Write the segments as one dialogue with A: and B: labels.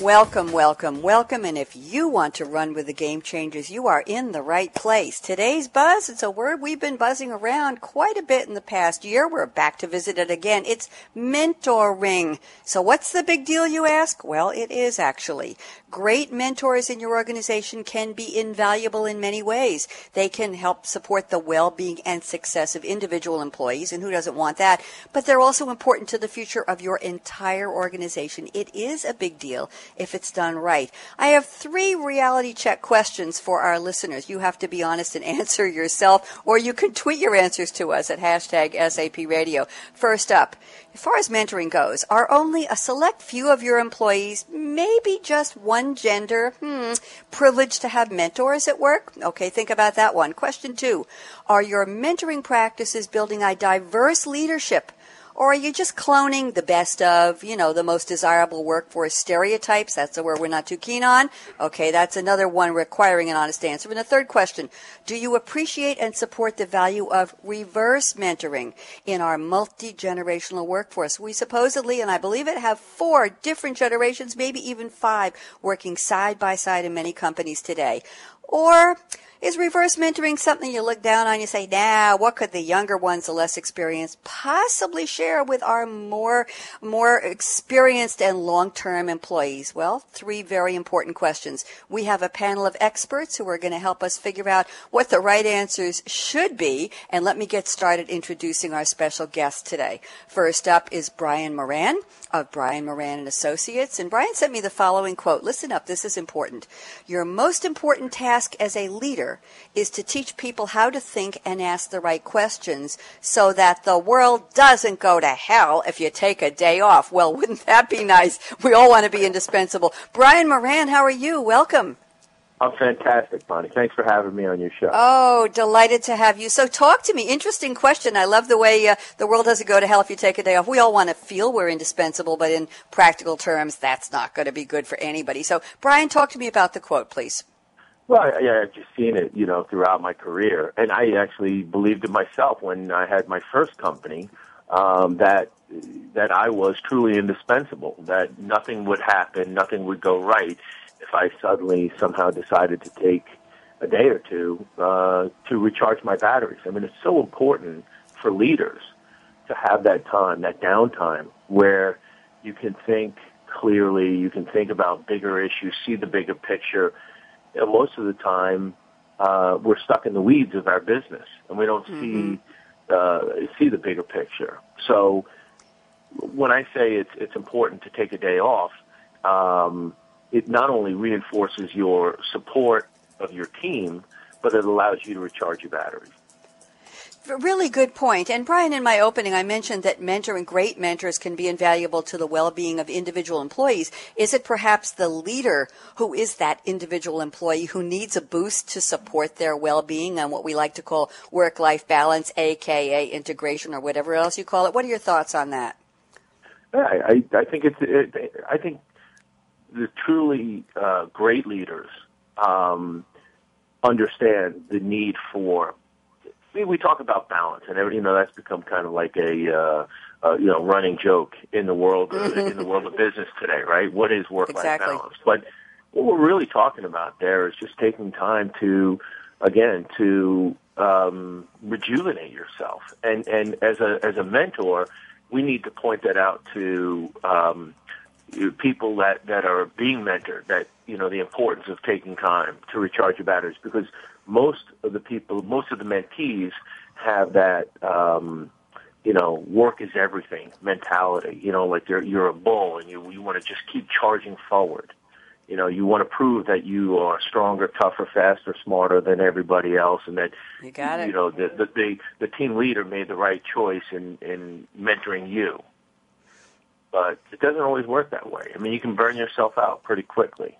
A: Welcome, welcome, welcome. And if you want to run with the game changers, you are in the right place. Today's buzz, it's a word we've been buzzing around quite a bit in the past year. We're back to visit it again. It's mentoring. So what's the big deal, you ask? Well, it is actually. Great mentors in your organization can be invaluable in many ways. They can help support the well-being and success of individual employees, and who doesn't want that? But they're also important to the future of your entire organization. It is a big deal if it's done right. I have three reality check questions for our listeners. You have to be honest and answer yourself, or you can tweet your answers to us at hashtag SAP Radio. First up, as far as mentoring goes, are only a select few of your employees, maybe just one gender, hmm, privileged to have mentors at work? Okay, think about that one. Question two, are your mentoring practices building a diverse leadership? Or are you just cloning the best of, you know, the most desirable workforce stereotypes? That's the word we're not too keen on. Okay, that's another one requiring an honest answer. And the third question, do you appreciate and support the value of reverse mentoring in our multi-generational workforce? We supposedly, and I believe it, have four different generations, maybe even five, working side by side in many companies today. Or is reverse mentoring something you look down on? You say, nah, what could the younger ones, the less experienced, possibly share with our more, more experienced and long-term employees? Well, three very important questions. We have a panel of experts who are going to help us figure out what the right answers should be. And let me get started introducing our special guest today. First up is Brian Moran of Brian Moran and Associates. And Brian sent me the following quote. Listen up. This is important. Your most important task as a leader is to teach people how to think and ask the right questions so that the world doesn't go to hell if you take a day off. Well, wouldn't that be nice? We all want to be indispensable. Brian Moran, how are you? Welcome.
B: I'm fantastic, Bonnie. Thanks for having me on your show.
A: Oh, delighted to have you. So, talk to me. Interesting question. I love the way uh, the world doesn't go to hell if you take a day off. We all want to feel we're indispensable, but in practical terms, that's not going to be good for anybody. So, Brian, talk to me about the quote, please.
B: Well, I've just seen it, you know, throughout my career, and I actually believed it myself when I had my first company um, that that I was truly indispensable. That nothing would happen, nothing would go right if I suddenly somehow decided to take a day or two uh, to recharge my batteries. I mean, it's so important for leaders to have that time, that downtime, where you can think clearly, you can think about bigger issues, see the bigger picture you know, most of the time uh, we're stuck in the weeds of our business and we don't mm-hmm. see uh, see the bigger picture. So when I say it's it's important to take a day off, um, it not only reinforces your support of your team, but it allows you to recharge your batteries
A: really good point. And Brian, in my opening, I mentioned that mentoring great mentors can be invaluable to the well-being of individual employees. Is it perhaps the leader who is that individual employee who needs a boost to support their well-being and what we like to call work-life balance, aka integration or whatever else you call it? What are your thoughts on that?
B: I, I think it's. It, I think the truly uh, great leaders um, understand the need for we, we talk about balance, and every, you know that's become kind of like a uh, uh, you know running joke in the world in the world of business today, right? What is work-life
A: exactly.
B: balance? But what we're really talking about there is just taking time to, again, to um, rejuvenate yourself, and and as a as a mentor, we need to point that out to um, people that that are being mentored. That you know the importance of taking time to recharge your batteries because most of the people, most of the mentees have that, um, you know, work is everything mentality. You know, like you're you're a bull and you you want to just keep charging forward. You know, you want to prove that you are stronger, tougher, faster, smarter than everybody else, and that
A: you got it.
B: You know, the the the, the team leader made the right choice in in mentoring you. But it doesn't always work that way. I mean, you can burn yourself out pretty quickly.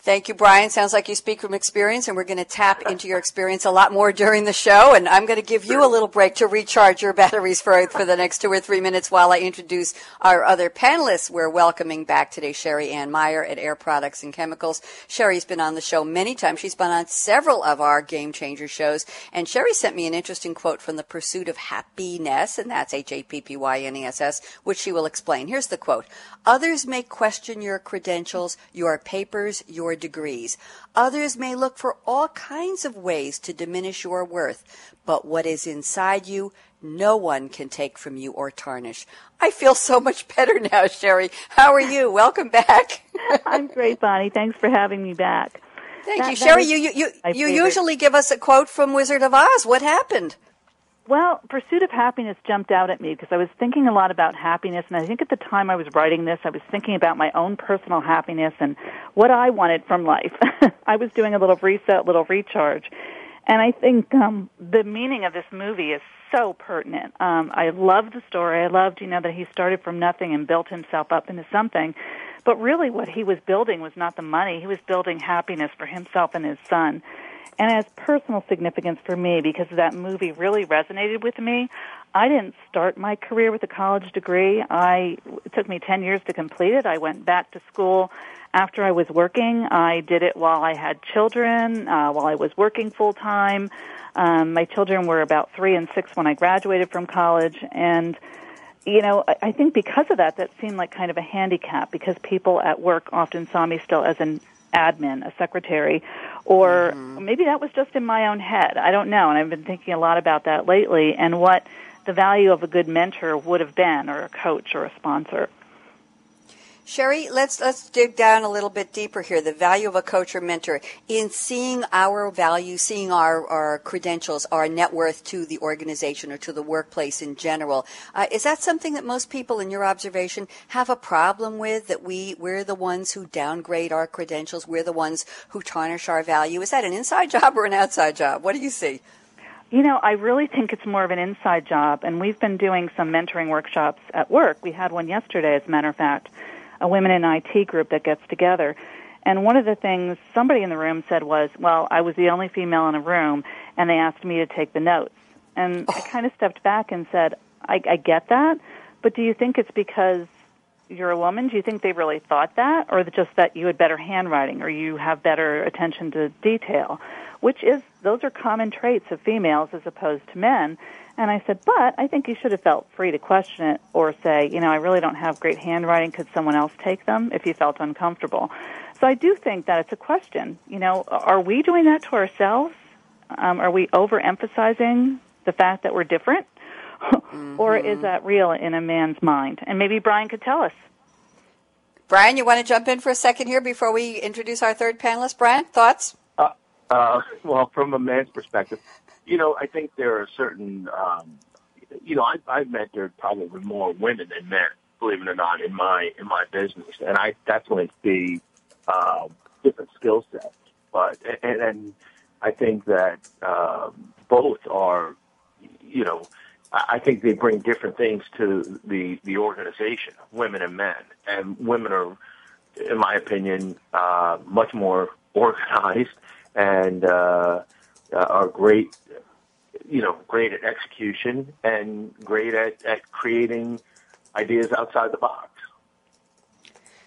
A: Thank you, Brian. Sounds like you speak from experience, and we're going to tap into your experience a lot more during the show. And I'm going to give you a little break to recharge your batteries for, for the next two or three minutes while I introduce our other panelists. We're welcoming back today Sherryanne Meyer at Air Products and Chemicals. Sherry's been on the show many times. She's been on several of our Game Changer shows. And Sherry sent me an interesting quote from The Pursuit of Happyness, and that's H A P P Y N E S S, which she will explain. Here's the quote Others may question your credentials, your papers, your degrees. Others may look for all kinds of ways to diminish your worth, but what is inside you, no one can take from you or tarnish. I feel so much better now, Sherry. How are you? Welcome back.
C: I'm great, Bonnie. Thanks for having me back.
A: Thank that, you, Sherry. You you you, you usually give us a quote from Wizard of Oz. What happened?
C: Well, Pursuit of Happyness jumped out at me because I was thinking a lot about happiness, and I think at the time I was writing this, I was thinking about my own personal happiness and what I wanted from life. I was doing a little reset, little recharge, and I think um, the meaning of this movie is so pertinent. Um, I loved the story. I loved, you know, that he started from nothing and built himself up into something. But really, what he was building was not the money. He was building happiness for himself and his son and has personal significance for me because that movie really resonated with me. I didn't start my career with a college degree. I it took me 10 years to complete it. I went back to school after I was working. I did it while I had children, uh, while I was working full time. Um, my children were about three and six when I graduated from college, and you know, I, I think because of that, that seemed like kind of a handicap because people at work often saw me still as an admin, a secretary, or mm-hmm. maybe that was just in my own head. I don't know. And I've been thinking a lot about that lately and what the value of a good mentor would have been, or a coach, or a sponsor.
A: Sherry, let's let's dig down a little bit deeper here. The value of a coach or mentor in seeing our value, seeing our, our credentials, our net worth to the organization or to the workplace in general. Uh, is that something that most people, in your observation, have a problem with? That we we're the ones who downgrade our credentials, we're the ones who tarnish our value. Is that an inside job or an outside job? What do you see?
C: You know, I really think it's more of an inside job, and we've been doing some mentoring workshops at work. We had one yesterday, as a matter of fact a women in IT group that gets together. And one of the things somebody in the room said was, well, I was the only female in a room, and they asked me to take the notes. And oh. I kind of stepped back and said, I, I get that, but do you think it's because you're a woman? Do you think they really thought that, or just that you had better handwriting, or you have better attention to detail? Which is, those are common traits of females as opposed to men. And I said, but I think you should have felt free to question it or say, you know, I really don't have great handwriting. Could someone else take them if you felt uncomfortable? So I do think that it's a question. You know, are we doing that to ourselves? Um, are we overemphasizing the fact that we're different? mm-hmm. Or is that real in a man's mind? And maybe Brian could tell us.
A: Brian, you want to jump in for a second here before we introduce our third panelist? Brian, thoughts?
B: Uh, well, from a man's perspective, you know, I think there are certain, um, you know, I, I've mentored probably more women than men, believe it or not, in my in my business, and I definitely see uh, different skill sets. But and, and I think that um, both are, you know, I think they bring different things to the the organization, women and men, and women are, in my opinion, uh, much more organized and uh, are great you know, great at execution and great at, at creating ideas outside the box.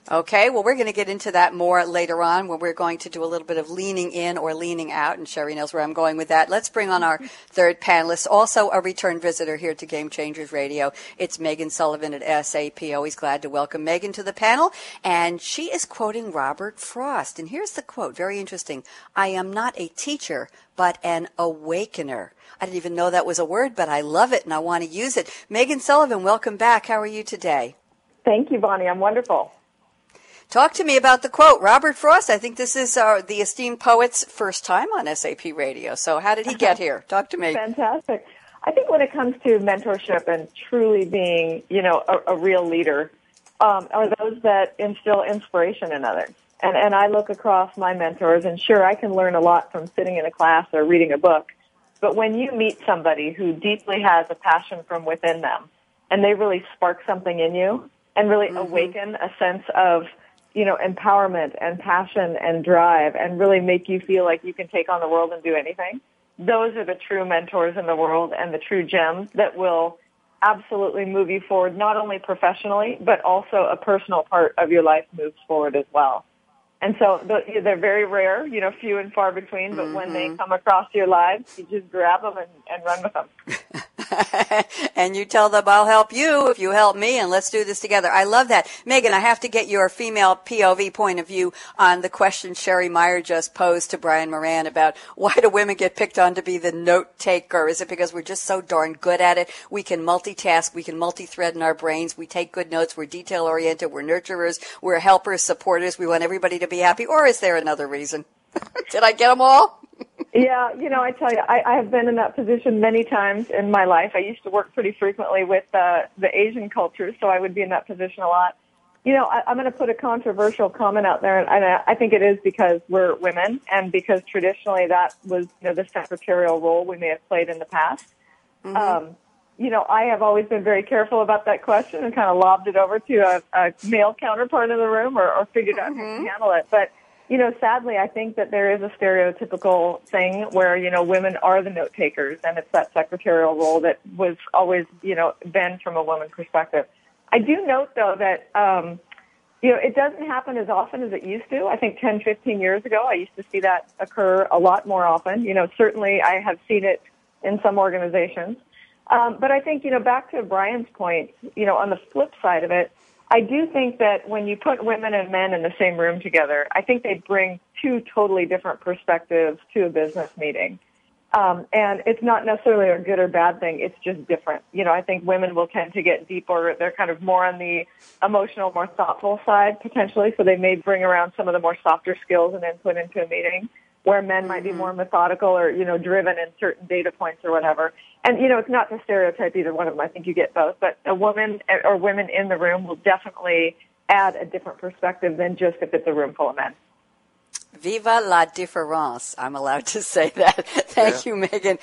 A: Okay, well, we're going to get into that more later on when we're going to do a little bit of leaning in or leaning out, and Sherry knows where I'm going with that. Let's bring on our third panelist, also a return visitor here to Game Changers Radio. It's Meaghan Sullivan at SAP. Always glad to welcome Meaghan to the panel, and she is quoting Robert Frost. And here's the quote, very interesting. I am not a teacher, but an awakener. I didn't even know that was a word, but I love it and I want to use it. Meaghan Sullivan, welcome back. How are you today?
D: Thank you, Bonnie. I'm wonderful.
A: Talk to me about the quote. Robert Frost, I think this is uh, the esteemed poet's first time on SAP radio. So, how did he get here? Talk to me.
D: Fantastic. I think when it comes to mentorship and truly being, you know, a, a real leader, um, are those that instill inspiration in others. And, and I look across my mentors, and sure, I can learn a lot from sitting in a class or reading a book. But when you meet somebody who deeply has a passion from within them and they really spark something in you and really mm-hmm. awaken a sense of you know, empowerment and passion and drive and really make you feel like you can take on the world and do anything. Those are the true mentors in the world and the true gems that will absolutely move you forward, not only professionally, but also a personal part of your life moves forward as well. And so they're very rare, you know, few and far between, but mm-hmm. when they mm-hmm. come across your lives, you just grab them and, and run with them.
A: and you tell them, I'll help you if you help me, and let's do this together. I love that. Meaghan, I have to get your female POV point of view on the question Sherry Meyer just posed to Brian Moran about why do women get picked on to be the note taker? Is it because we're just so darn good at it? We can multitask, we can multi-thread in our brains, we take good notes, we're detail oriented, we're nurturers, we're helpers, supporters, we want everybody to be happy, or is there another reason? Did I get them all?
D: Yeah, you know, I tell you, I, I have been in that position many times in my life. I used to work pretty frequently with uh, the Asian culture, so I would be in that position a lot. You know, I, I'm going to put a controversial comment out there, and I, I think it is because we're women, and because traditionally that was, you know, the secretarial role we may have played in the past. Mm-hmm. Um, you know, I have always been very careful about that question and kind of lobbed it over to a, a male counterpart in the room or, or figured out mm-hmm. how to mm-hmm. handle it. But you know, sadly, I think that there is a stereotypical thing where, you know, women are the note takers and it's that secretarial role that was always, you know, been from a woman perspective. I do note though that, um, you know, it doesn't happen as often as it used to. I think 10, 15 years ago, I used to see that occur a lot more often. You know, certainly I have seen it in some organizations. Um, but I think, you know, back to Brian's point, you know, on the flip side of it, I do think that when you put women and men in the same room together, I think they bring two totally different perspectives to a business meeting. Um, and it's not necessarily a good or bad thing. It's just different. You know, I think women will tend to get deeper. They're kind of more on the emotional, more thoughtful side potentially. So they may bring around some of the more softer skills and input into a meeting where men might be mm-hmm. more methodical or, you know, driven in certain data points or whatever. And, you know, it's not to stereotype either one of them. I think you get both, but a woman or women in the room will definitely add a different perspective than just if it's a room full of men.
A: Viva la différence. I'm allowed to say that. Thank yeah. you, Meaghan.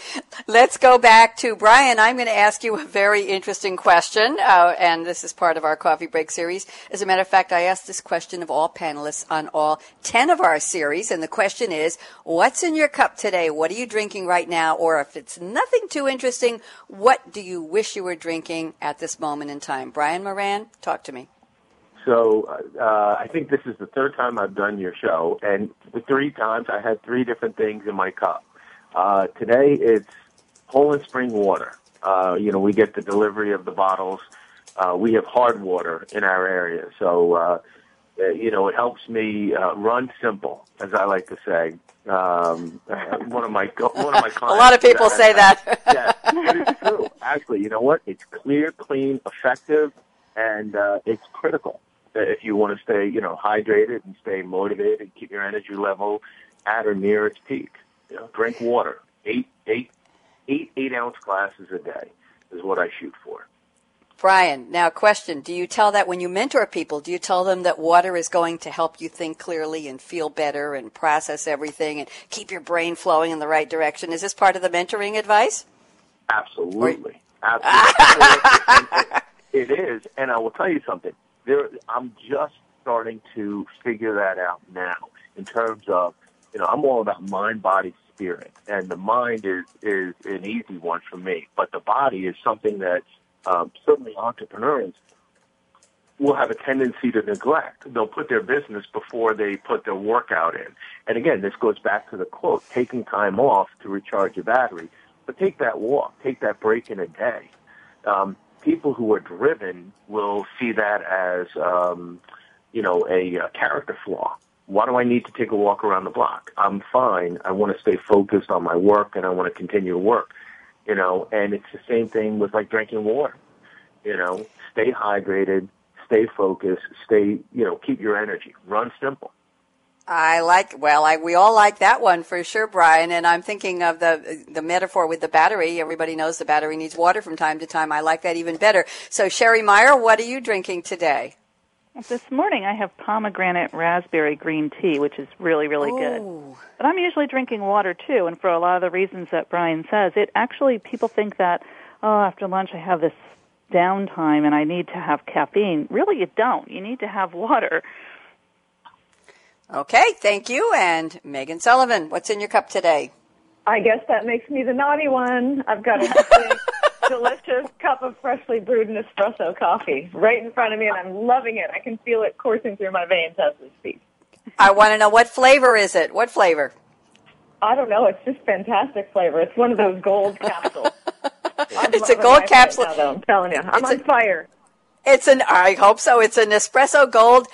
A: Let's go back to Brian. I'm going to ask you a very interesting question, uh, and this is part of our coffee break series. As a matter of fact, I asked this question of all panelists on all 10 of our series, and the question is, what's in your cup today? What are you drinking right now? Or if it's nothing too interesting, what do you wish you were drinking at this moment in time? Brian Moran, talk to me.
B: So uh, I think this is the third time I've done your show, and the three times I had three different things in my cup. Uh, today it's Poland Spring water. Uh, you know, we get the delivery of the bottles. Uh, we have hard water in our area, so uh, uh you know it helps me uh, run simple, as I like to say. Um, one of my one of my clients,
A: a lot of people say that.
B: yeah, it's true. Actually, you know what? It's clear, clean, effective, and uh, it's critical if you want to stay, you know, hydrated and stay motivated, and keep your energy level at or near its peak. You know, drink water. Eight, eight, eight, eight ounce glasses a day is what I shoot for.
A: Brian, now question. Do you tell that when you mentor people, do you tell them that water is going to help you think clearly and feel better and process everything and keep your brain flowing in the right direction? Is this part of the mentoring advice?
B: Absolutely. Absolutely. it is. And I will tell you something there, I'm just starting to figure that out now in terms of, you know, I'm all about mind, body, spirit, and the mind is is an easy one for me, but the body is something that um, certainly entrepreneurs will have a tendency to neglect. They'll put their business before they put their workout in. And again, this goes back to the quote, taking time off to recharge your battery. But take that walk, take that break in a day. Um, people who are driven will see that as, um, you know, a, a character flaw. Why do I need to take a walk around the block? I'm fine. I want to stay focused on my work and I want to continue to work, you know, and it's the same thing with like drinking water, you know, stay hydrated, stay focused, stay, you know, keep your energy, run simple.
A: I like well, I we all like that one for sure, Brian. And I'm thinking of the the metaphor with the battery. Everybody knows the battery needs water from time to time. I like that even better. So, Sherry Meyer, what are you drinking today?
C: This morning I have pomegranate raspberry green tea, which is really really Ooh. good. But I'm usually drinking water too, and for a lot of the reasons that Brian says, it actually people think that oh, after lunch I have this downtime and I need to have caffeine. Really, you don't. You need to have water
A: Okay, thank you. And Meaghan Sullivan, what's in your cup today?
D: I guess that makes me the naughty one. I've got a delicious cup of freshly brewed Nespresso coffee right in front of me, and I'm loving it. I can feel it coursing through my veins as we speak.
A: I want to know what flavor is it? What flavor?
D: I don't know. It's just fantastic flavor. It's one of those gold capsules.
A: it's a gold capsule.
D: Right now, though, I'm telling you, I'm it's on a, fire.
A: It's an. I hope so. It's an espresso gold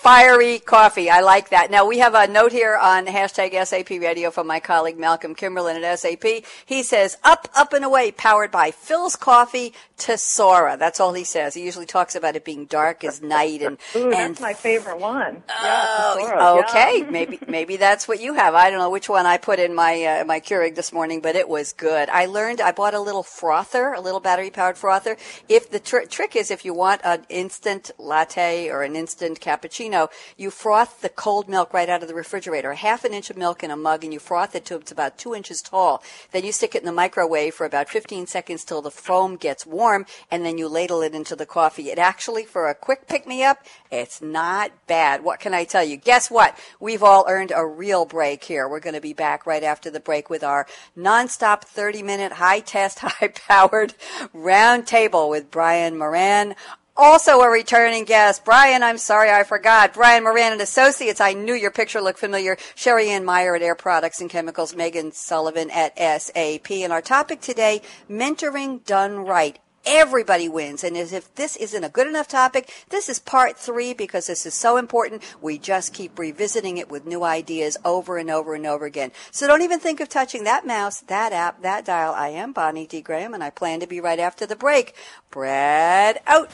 A: fiery coffee. I like that. Now we have a note here on hashtag SAP radio from my colleague Malcolm Kimberlin at SAP. He says, up, up and away, powered by Philz Coffee Tesora. That's all he says. He usually talks about it being dark as night and,
D: Ooh,
A: and
D: that's my favorite one.
A: Oh, okay.
D: Yeah.
A: maybe, maybe that's what you have. I don't know which one I put in my, uh, my Keurig this morning, but it was good. I learned, I bought a little frother, a little battery powered frother. If the tr- trick is if you want an instant latte or an instant cappuccino, you froth the cold milk right out of the refrigerator, half an inch of milk in a mug, and you froth it to it's about two inches tall. Then you stick it in the microwave for about 15 seconds till the foam gets warm, and then you ladle it into the coffee. It actually, for a quick pick me up, it's not bad. What can I tell you? Guess what? We've all earned a real break here. We're going to be back right after the break with our nonstop 30 minute high test, high powered round table with Brian Moran also a returning guest. Brian, I'm sorry I forgot. Brian Moran and Associates. I knew your picture looked familiar. Sherryanne Meyer at Air Products and Chemicals. Meaghan Sullivan at SAP. And our topic today, mentoring done right. Everybody wins. And as if this isn't a good enough topic, this is part three because this is so important. We just keep revisiting it with new ideas over and over and over again. So don't even think of touching that mouse, that app, that dial. I am Bonnie D. Graham and I plan to be right after the break. Brad out.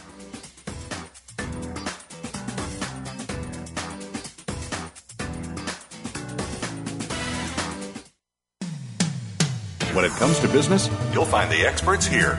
E: When it comes to business, you'll find the experts here.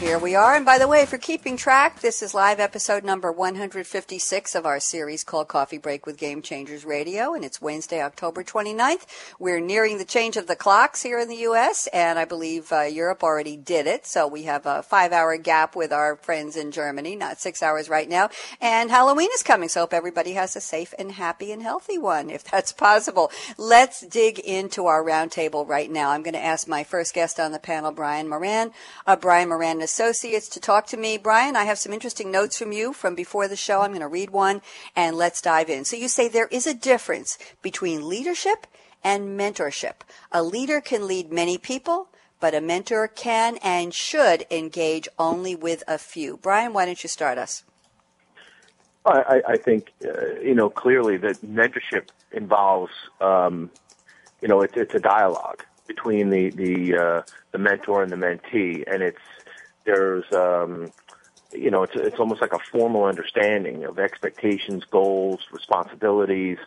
A: Here we are. And by the way, for keeping track, this is live episode number 156 of our series called Coffee Break with Game Changers Radio. And it's Wednesday, October 29th. We're nearing the change of the clocks here in the U.S. And I believe uh, Europe already did it. So we have a five hour gap with our friends in Germany, not six hours right now. And Halloween is coming. So hope everybody has a safe and happy and healthy one, if that's possible. Let's dig into our roundtable right now. I'm going to ask my first guest on the panel, Brian Moran. Uh, Brian Moran Associates to talk to me. Brian, I have some interesting notes from you from before the show. I'm going to read one and let's dive in. So you say there is a difference between leadership and mentorship. A leader can lead many people, but a mentor can and should engage only with a few. Brian, why don't you start us?
B: I, I think, uh, you know, clearly that mentorship involves, um, you know, it's, it's a dialogue between the, the, uh, the mentor and the mentee, and it's, there's um, you know it's it's almost like a formal understanding of expectations, goals, responsibilities,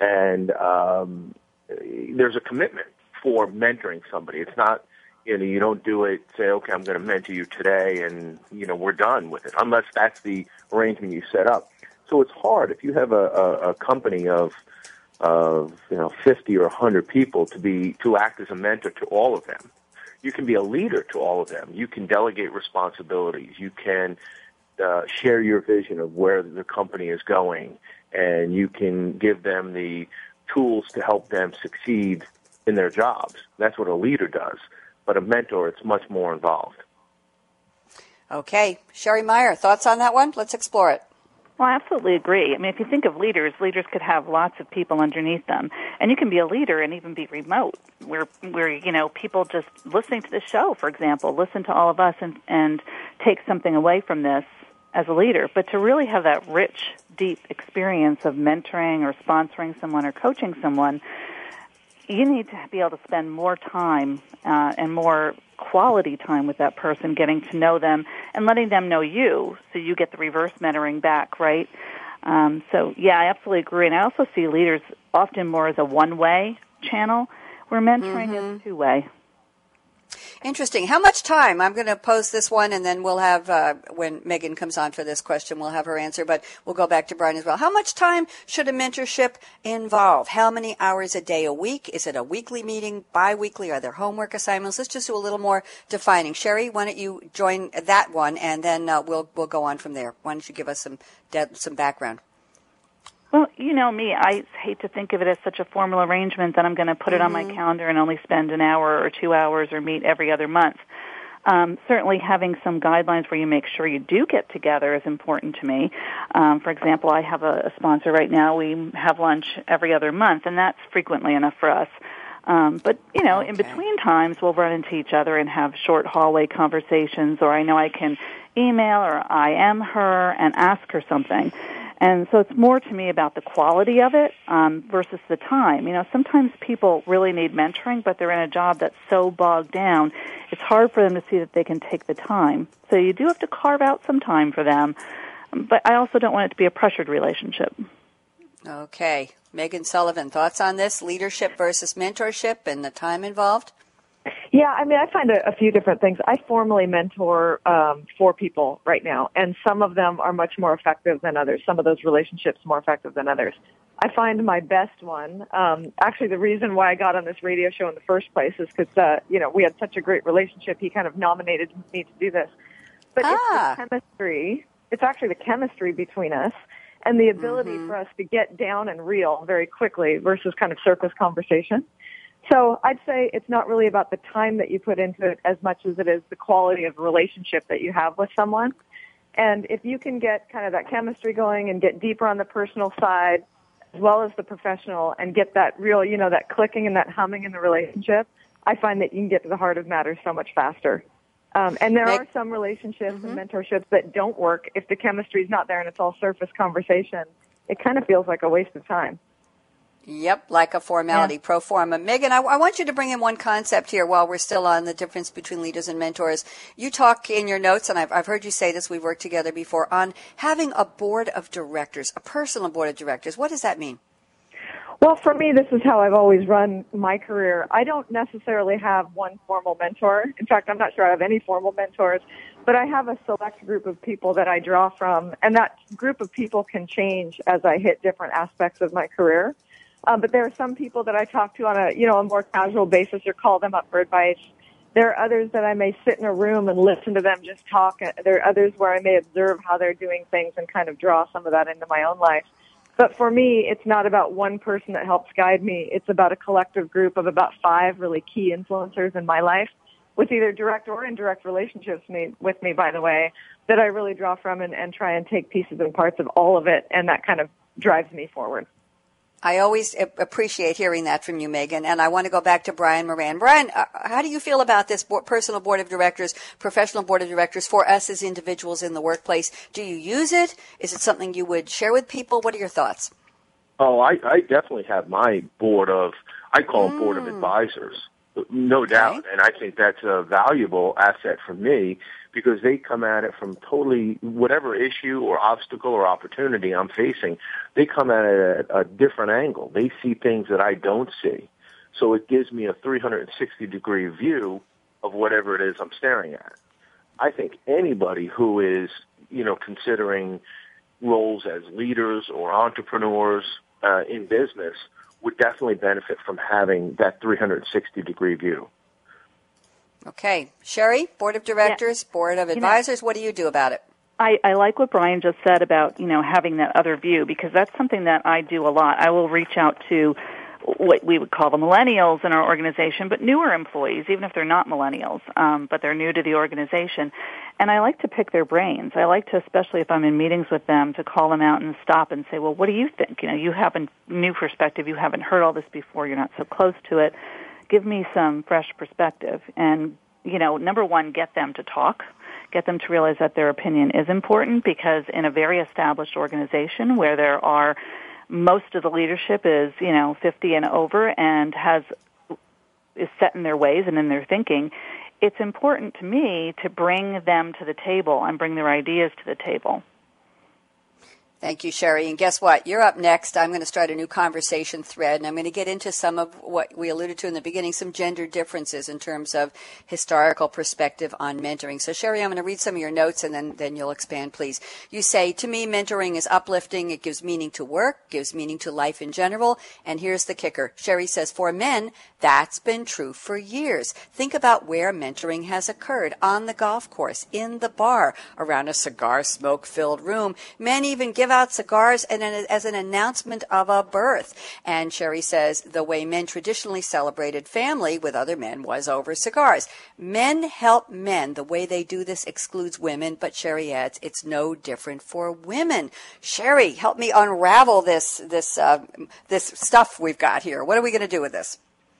B: and um, there's a commitment for mentoring somebody. It's not you know you don't do it say okay I'm going to mentor you today and you know we're done with it unless that's the arrangement you set up. So it's hard if you have a, a, a company of of you know 50 or 100 people to be to act as a mentor to all of them you can be a leader to all of them. You can delegate responsibilities. You can uh, share your vision of where the company is going, and you can give them the tools to help them succeed in their jobs. That's what a leader does. But a mentor, it's much more involved.
A: Okay. Sherry Meyer, thoughts on that one? Let's explore it.
C: Well, I absolutely agree. I mean, if you think of leaders, leaders could have lots of people underneath them, and you can be a leader and even be remote, where where you know people just listening to the show, for example, listen to all of us and and take something away from this as a leader. But to really have that rich, deep experience of mentoring or sponsoring someone or coaching someone, you need to be able to spend more time uh, and more quality time with that person, getting to know them and letting them know you, so you get the reverse mentoring back, right? Um, so yeah, I absolutely agree, and I also see leaders often more as a one-way channel, where mentoring mm-hmm. is two-way.
A: Interesting. How much time? I'm going to pose this one, and then we'll have uh, when Meaghan comes on for this question, we'll have her answer. But we'll go back to Brian as well. How much time should a mentorship involve? How many hours a day a week? Is it a weekly meeting, biweekly? Are there homework assignments? Let's just do a little more defining. Sherry, why don't you join that one, and then uh, we'll we'll go on from there. Why don't you give us some some background?
C: Well, you know me, I hate to think of it as such a formal arrangement that I'm going to put mm-hmm. it on my mm-hmm. calendar and only spend an hour or two hours or meet every other month. Um, certainly, having some guidelines where you make sure you do get together is important to me. Um, for example, I have a, a sponsor right now. We have lunch every other month, and that's frequently enough for us. Um, but you know, okay. in between times, we'll run into each other and have short hallway conversations, or I know I can email or IM her and ask her something. And so it's more to me about the quality of it um, versus the time. You know, sometimes people really need mentoring, but they're in a job that's so bogged down, it's hard for them to see that they can take the time. So you do have to carve out some time for them. But I also don't want it to be a pressured relationship.
A: Okay. Meaghan Sullivan, thoughts on this leadership versus mentorship and the time involved?
D: Yeah, I mean, I find a, a few different things. I formally mentor um, four people right now, and some of them are much more effective than others. Some of those relationships more effective than others. I find my best one. Um, actually, the reason why I got on this radio show in the first place is because uh, you know we had such a great relationship. He kind of nominated me to do this, but ah. it's the ah. chemistry. It's actually the chemistry between us and the ability mm-hmm. for us to get down and real very quickly versus kind of surface conversation. So I'd say it's not really about the time that you put into it as much as it is the quality of relationship that you have with someone. And if you can get kind of that chemistry going and get deeper on the personal side as well as the professional and get that real, you know, that clicking and that humming in the relationship, I find that you can get to the heart of matters so much faster. Um, and there are some relationships mm-hmm. and mentorships that don't work if the chemistry is not there and it's all surface conversation. It kind of feels like a waste of time.
A: Yep, like a formality, yeah. pro forma. Meaghan, I, I, want you to bring in one concept here while we're still on the difference between leaders and mentors. You talk in your notes, and I've, I've heard you say this, we've worked together before, on having a board of directors, a personal board of directors. What does that mean?
D: Well, for me, this is how I've always run my career. I don't necessarily have one formal mentor. In fact, I'm not sure I have any formal mentors, but I have a select group of people that I draw from, and that group of people can change as I hit different aspects of my career. Um, but there are some people that I talk to on a, you know, a more casual basis or call them up for advice. There are others that I may sit in a room and listen to them just talk. There are others where I may observe how they're doing things and kind of draw some of that into my own life. But for me, it's not about one person that helps guide me. It's about a collective group of about five really key influencers in my life with either direct or indirect relationships me, with me, by the way, that I really draw from and, and try and take pieces and parts of all of it. And that kind of drives me forward.
A: I always appreciate hearing that from you, Meaghan. And I want to go back to Brian Moran. Brian, uh, how do you feel about this personal board of directors, professional board of directors for us as individuals in the workplace? Do you use it? Is it something you would share with people? What are your thoughts?
B: Oh, I, I definitely have my board of, I call them board of mm. advisors, no doubt. Okay. And I think that's a valuable asset for me because they come at it from totally whatever issue or obstacle or opportunity I'm facing, they come at it at a different angle. They see things that I don't see. So it gives me a 360 degree view of whatever it is I'm staring at. I think anybody who is, you know, considering roles as leaders or entrepreneurs uh, in business would definitely benefit from having that 360 degree view.
A: Okay. Sherry, board of directors, yeah. board of advisors, you know, what do you do about it?
C: I, I like what Brian just said about, you know, having that other view because that's something that I do a lot. I will reach out to what we would call the millennials in our organization, but newer employees, even if they're not millennials, um, but they're new to the organization. And I like to pick their brains. I like to, especially if I'm in meetings with them, to call them out and stop and say, well, what do you think? You know, you have a new perspective. You haven't heard all this before. You're not so close to it. Give me some fresh perspective. And, you know, number one, get them to talk get them to realize that their opinion is important because in a very established organization where there are most of the leadership is, you know, 50 and over and has is set in their ways and in their thinking, it's important to me to bring them to the table and bring their ideas to the table.
A: Thank you, Sherry. And guess what? You're up next. I'm going to start a new conversation thread, and I'm going to get into some of what we alluded to in the beginning, some gender differences in terms of historical perspective on mentoring. So, Sherry, I'm going to read some of your notes, and then, then you'll expand, please. You say, to me, mentoring is uplifting. It gives meaning to work, gives meaning to life in general. And here's the kicker. Sherry says, for men, that's been true for years. Think about where mentoring has occurred on the golf course, in the bar, around a cigar smoke filled room. Men even give out cigars and as an announcement of a birth. And Sherry says the way men traditionally celebrated family with other men was over cigars. Men help men. The way they do this excludes women, but Sherry adds it's no different for women. Sherry, help me unravel this this uh, this stuff we've got here. What are we going to do with this?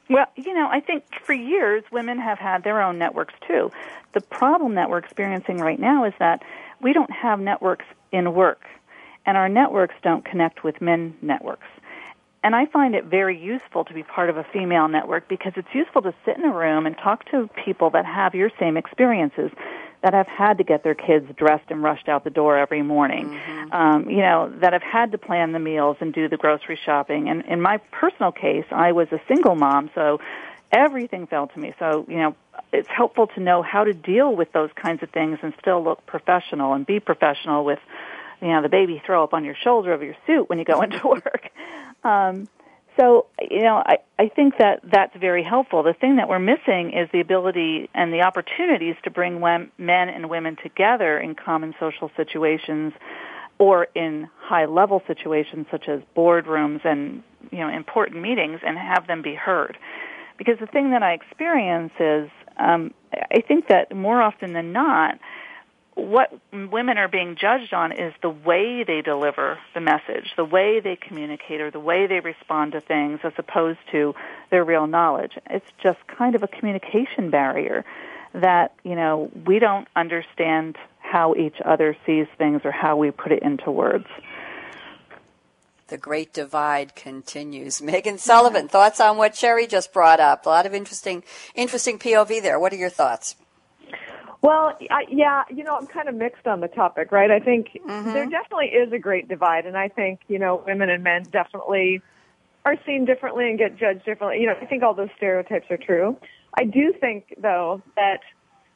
C: Well, you know, I think for years women have had their own networks too. The problem that we're experiencing right now is that we don't have networks in work, and our networks don't connect with men networks. And I find it very useful to be part of a female network because it's useful to sit in a room and talk to people that have your same experiences that have had to get their kids dressed and rushed out the door every morning, mm-hmm. um, you know, that have had to plan the meals and do the grocery shopping. And in my personal case, I was a single mom, so everything fell to me. So, you know, it's helpful to know how to deal with those kinds of things and still look professional and be professional with, you know, the baby throw up on your shoulder of your suit when you go into work. Um, so, you know, I, I think that that's very helpful. The thing that we're missing is the ability and the opportunities to bring men and women together in common social situations or in high level situations such as boardrooms and, you know, important meetings and have them be heard. Because the thing that I experience is, um, I think that more often than not, what women are being judged on is the way they deliver the message, the way they communicate, or the way they respond to things, as opposed to their real knowledge. It's just kind of a communication barrier that you know we don't understand how each other sees things or how we put it into words.
A: The great divide continues. Meaghan Sullivan, thoughts on what Sherry just brought up? A lot of interesting, interesting POV there. What are your thoughts?
D: Well, I, yeah, you know, I'm kind of mixed on the topic, right? I think mm-hmm. there definitely is a great divide, and I think you know, women and men definitely are seen differently and get judged differently. You know, I think all those stereotypes are true. I do think, though, that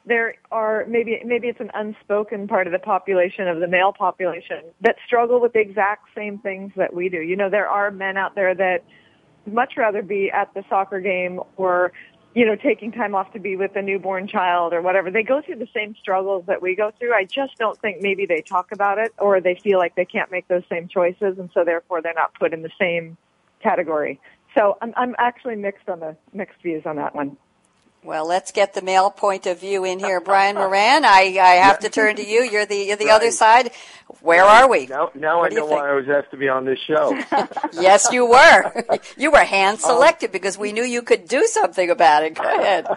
D: there are maybe maybe it's an unspoken part of the population of the male population that struggle with the exact same things that we do. You know, there are men out there that much rather be at the soccer game or you know, taking time off to be with a newborn child or whatever. They go through the same struggles that we go through. I just don't think maybe they talk about it or they feel like they can't make those same choices and so therefore they're not put in the same category. So I'm, I'm actually mixed on the mixed views on that one.
A: Well, let's get the male point of view in here, Brian Moran. I, I have to turn to you. You're the you're the right. other side. Where are we?
B: Now, now I know why I was asked to be on this show.
A: yes, you were. You were hand selected um, because we knew you could do something about it. Go ahead.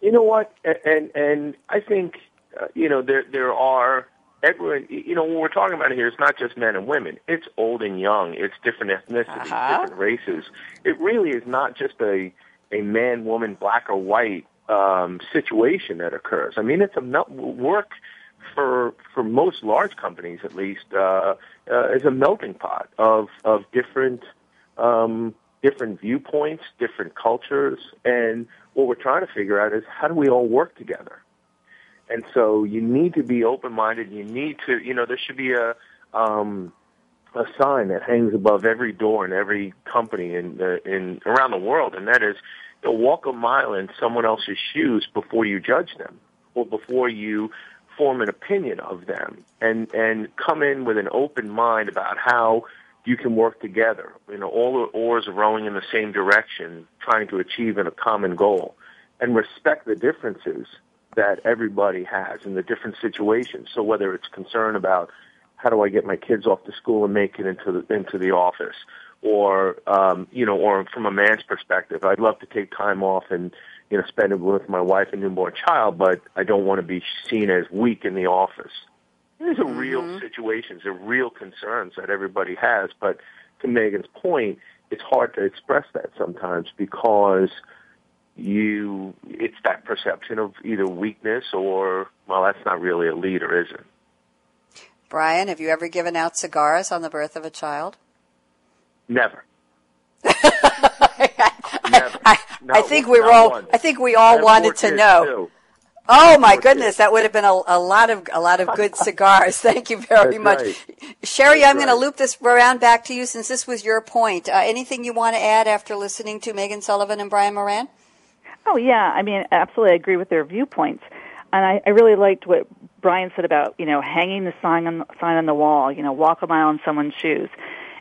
B: You know what? And and I think uh, you know there there are everyone. You know, when we're talking about it here, it's not just men and women. It's old and young. It's different ethnicities, uh-huh. different races. It really is not just a a man, woman, black or white um, situation that occurs. I mean, it's a melt- work for for most large companies, at least, uh, uh, is a melting pot of of different um, different viewpoints, different cultures, and what we're trying to figure out is how do we all work together. And so you need to be open minded. You need to, you know, there should be a um, a sign that hangs above every door in every company in the, in around the world, and that is, know, walk a mile in someone else's shoes before you judge them, or before you form an opinion of them and and come in with an open mind about how you can work together. You know, all the oars are rowing in the same direction, trying to achieve in a common goal, and respect the differences that everybody has in the different situations. So whether it's concern about how do I get my kids off to school and make it into the into the office, or um, you know, or from a man's perspective, I'd love to take time off and you know spend it with my wife and newborn child, but I don't want to be seen as weak in the office. These are real
A: Mm-hmm.
B: situations, they're real concerns that everybody has. But to Meaghan's point, it's hard to express that sometimes because you it's that perception of either weakness or well, that's not really a leader, is it?
A: Brian, have you ever given out cigars on the birth of a child?
B: Never. Never.
A: I,
B: No,
A: I think we were all.
B: once.
A: I think we all wanted to know.
B: too.
A: Oh my goodness,
B: kids.
A: that would have been a, a lot of a lot of good cigars. Thank you very
B: That's
A: much,
B: right.
A: Sherry.
B: That's
A: I'm going to loop this around back to you since this was your point. Uh, anything you want to add after listening to Meaghan Sullivan and Brian Moran?
C: Oh yeah, I mean, absolutely, I agree with their viewpoints, and I, I really liked what Brian said about you know hanging the sign on sign on the wall, you know, walk a mile in someone's shoes.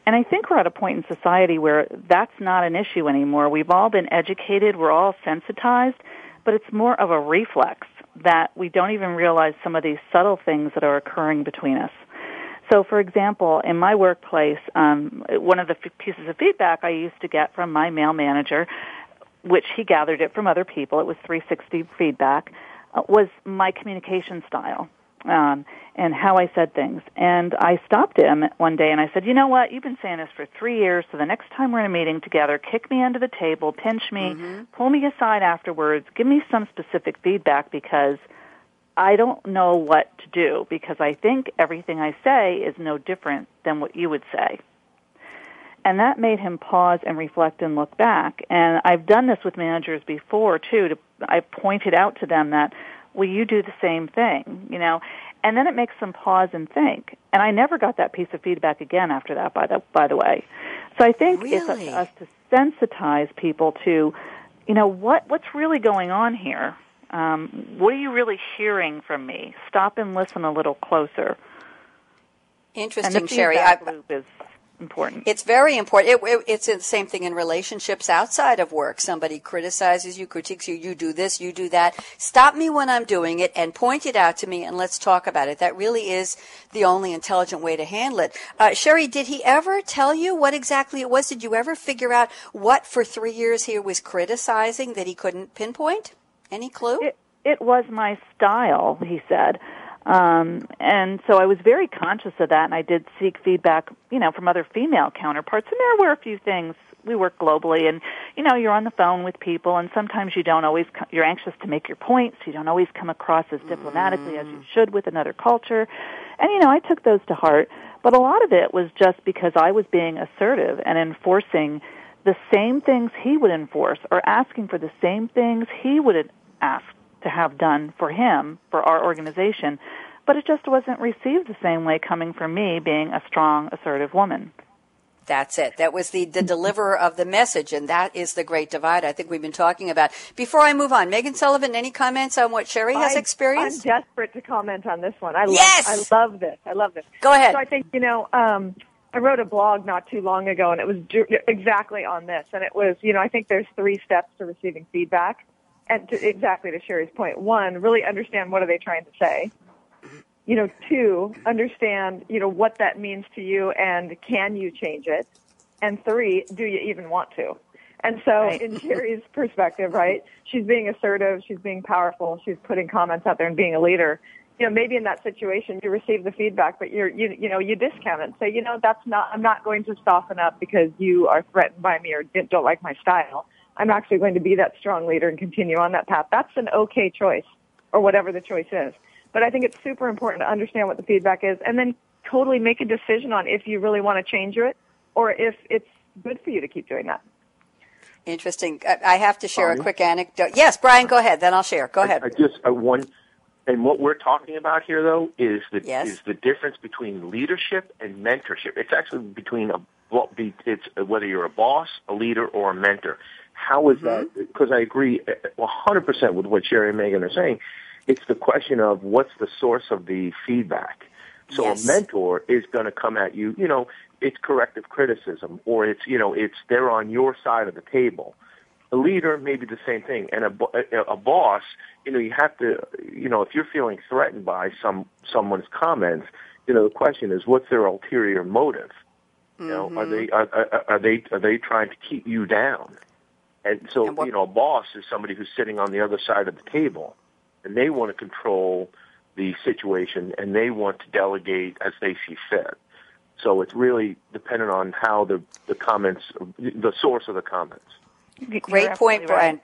C: And I think we're at a point in society where that's not an issue anymore. We've all been educated, we're all sensitized, but it's more of a reflex that we don't even realize some of these subtle things that are occurring between us. So, for example, in my workplace, um, one of the f- pieces of feedback I used to get from my male manager, which he gathered it from other people, it was 360 feedback, was my communication style um, and how I said things. And I stopped him one day and I said, "You know what? You've been saying this for three years. So the next time we're in a meeting together, kick me under the table, pinch me, pull me aside afterwards, give me some specific feedback because." I don't know what to do because I think everything I say is no different than what you would say. And that made him pause and reflect and look back. And I've done this with managers before too. To, I've pointed out to them that, will you do the same thing? You know, and then it makes them pause and think. And I never got that piece of feedback again after that. By the by the way, so I think it's up to us to sensitize people to, you know, what what's really going on here. Um, what are you really hearing from me? Stop and listen a little closer.
A: Interesting, Sherry. I,
C: loop is important.
A: It's very important. It, it, it's the same thing in relationships outside of work. Somebody criticizes you, critiques you, you do this, you do that. Stop me when I'm doing it and point it out to me and let's talk about it. That really is the only intelligent way to handle it. Uh, Sherry, did he ever tell you what exactly it was? Did you ever figure out what for three years he was criticizing that he couldn't pinpoint? Any clue?
C: It, it was my style, he said. Um, and so I was very conscious of that, and I did seek feedback, you know, from other female counterparts. And there were a few things. We work globally, and you know, you're on the phone with people, and sometimes you don't always. co- You're anxious to make your points. You don't always come across as diplomatically as you should with another culture. And you know, I took those to heart. But a lot of it was just because I was being assertive and enforcing the same things he would enforce, or asking for the same things he would ask to have done for him, for our organization, but it just wasn't received the same way coming from me being a strong, assertive woman.
A: That's it. That was the, the deliverer of the message, and that is the great divide I think we've been talking about. Before I move on, Meaghan Sullivan, any comments on what Sherry has
D: I-
A: experienced?
D: I'm desperate to comment on this one. I love,
A: Yes!
D: I love this. I love this.
A: Go ahead.
D: So I think you know, um, I wrote a blog not too long ago, and it was ju- exactly on this. And it was, you know, I think there's three steps to receiving feedback, and to, exactly to Sherry's point. One, really understand what are they trying to say. You know, two, understand you know what that means to you, and can you change it? And three, do you even want to? And so,
C: Right.
D: in Sherry's perspective, right, she's being assertive, she's being powerful, she's putting comments out there and being a leader. You know, maybe in that situation you receive the feedback, but you're, you, you know, you discount it and say, you know, that's not, I'm not going to soften up because you are threatened by me or don't like my style. I'm actually going to be that strong leader and continue on that path. That's an okay choice or whatever the choice is. But I think it's super important to understand what the feedback is and then totally make a decision on if you really want to change it or if it's good for you to keep doing that.
A: Interesting. I I have to share a quick anecdote. Yes, Brian, go ahead. Then I'll share. Go ahead.
B: I, I just I one, and what we're talking about here though is the
A: Yes.
B: is the difference between leadership and mentorship. It's actually between a well, it's whether you're a boss, a leader, or a mentor. How is that? Mm-hmm. Because I agree eh, eh, uh, 100 percent with what Sherry and Meaghan are saying. It's the question of what's the source of the feedback. So
A: Yes.
B: a mentor is going to come at you, you know, it's corrective criticism or it's, you know, it's they're on your side of the table. A leader may be the same thing. And a, a, eh, a boss, you know, you have to, you know, if you're feeling threatened by some, someone's comments, you know, the question is what's their ulterior motive? You know, are mm-hmm. they, are, are, are they, are they trying to keep you down? And so,
A: And what-
B: you know, a boss is somebody who's sitting on the other side of the table and they want to control the situation and they want to delegate as they see fit. So it's really dependent on how the, the comments, the source of the comments.
A: Great point,
C: absolutely right.
A: Brian.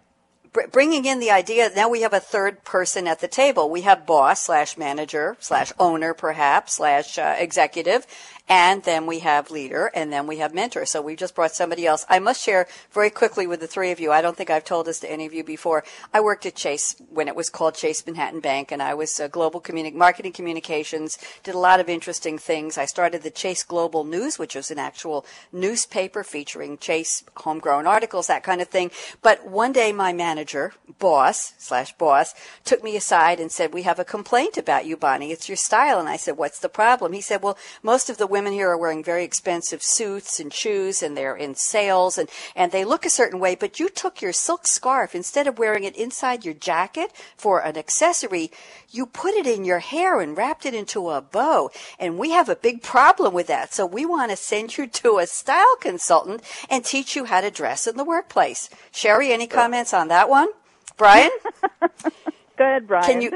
A: Br- bringing in the idea now we have a third person at the table. We have boss slash manager slash owner perhaps slash uh, executive, and then we have leader, and then we have mentor. So we just brought somebody else. I must share very quickly with the three of you. I don't think I've told this to any of you before. I worked at Chase when it was called Chase Manhattan Bank, and I was uh, global communi- marketing communications. Did a lot of interesting things. I started the Chase Global News, which was an actual newspaper featuring Chase homegrown articles, that kind of thing. But one day, my manager, boss slash boss, took me aside and said, "We have a complaint about you, Bonnie. It's your style." And I said, "What's the problem?" He said, "Well, most of the women here are wearing very expensive suits and shoes, and they're in sales, and and they look a certain way. But you took your silk scarf instead of wearing it inside your jacket for an accessory, you put it in your hair and wrapped it into a bow. And we have a big problem with that. So we want to send you to a style consultant and teach you how to dress in the workplace." Sherry, any comments on that one? Brian,
C: Go ahead, Brian.
A: can you?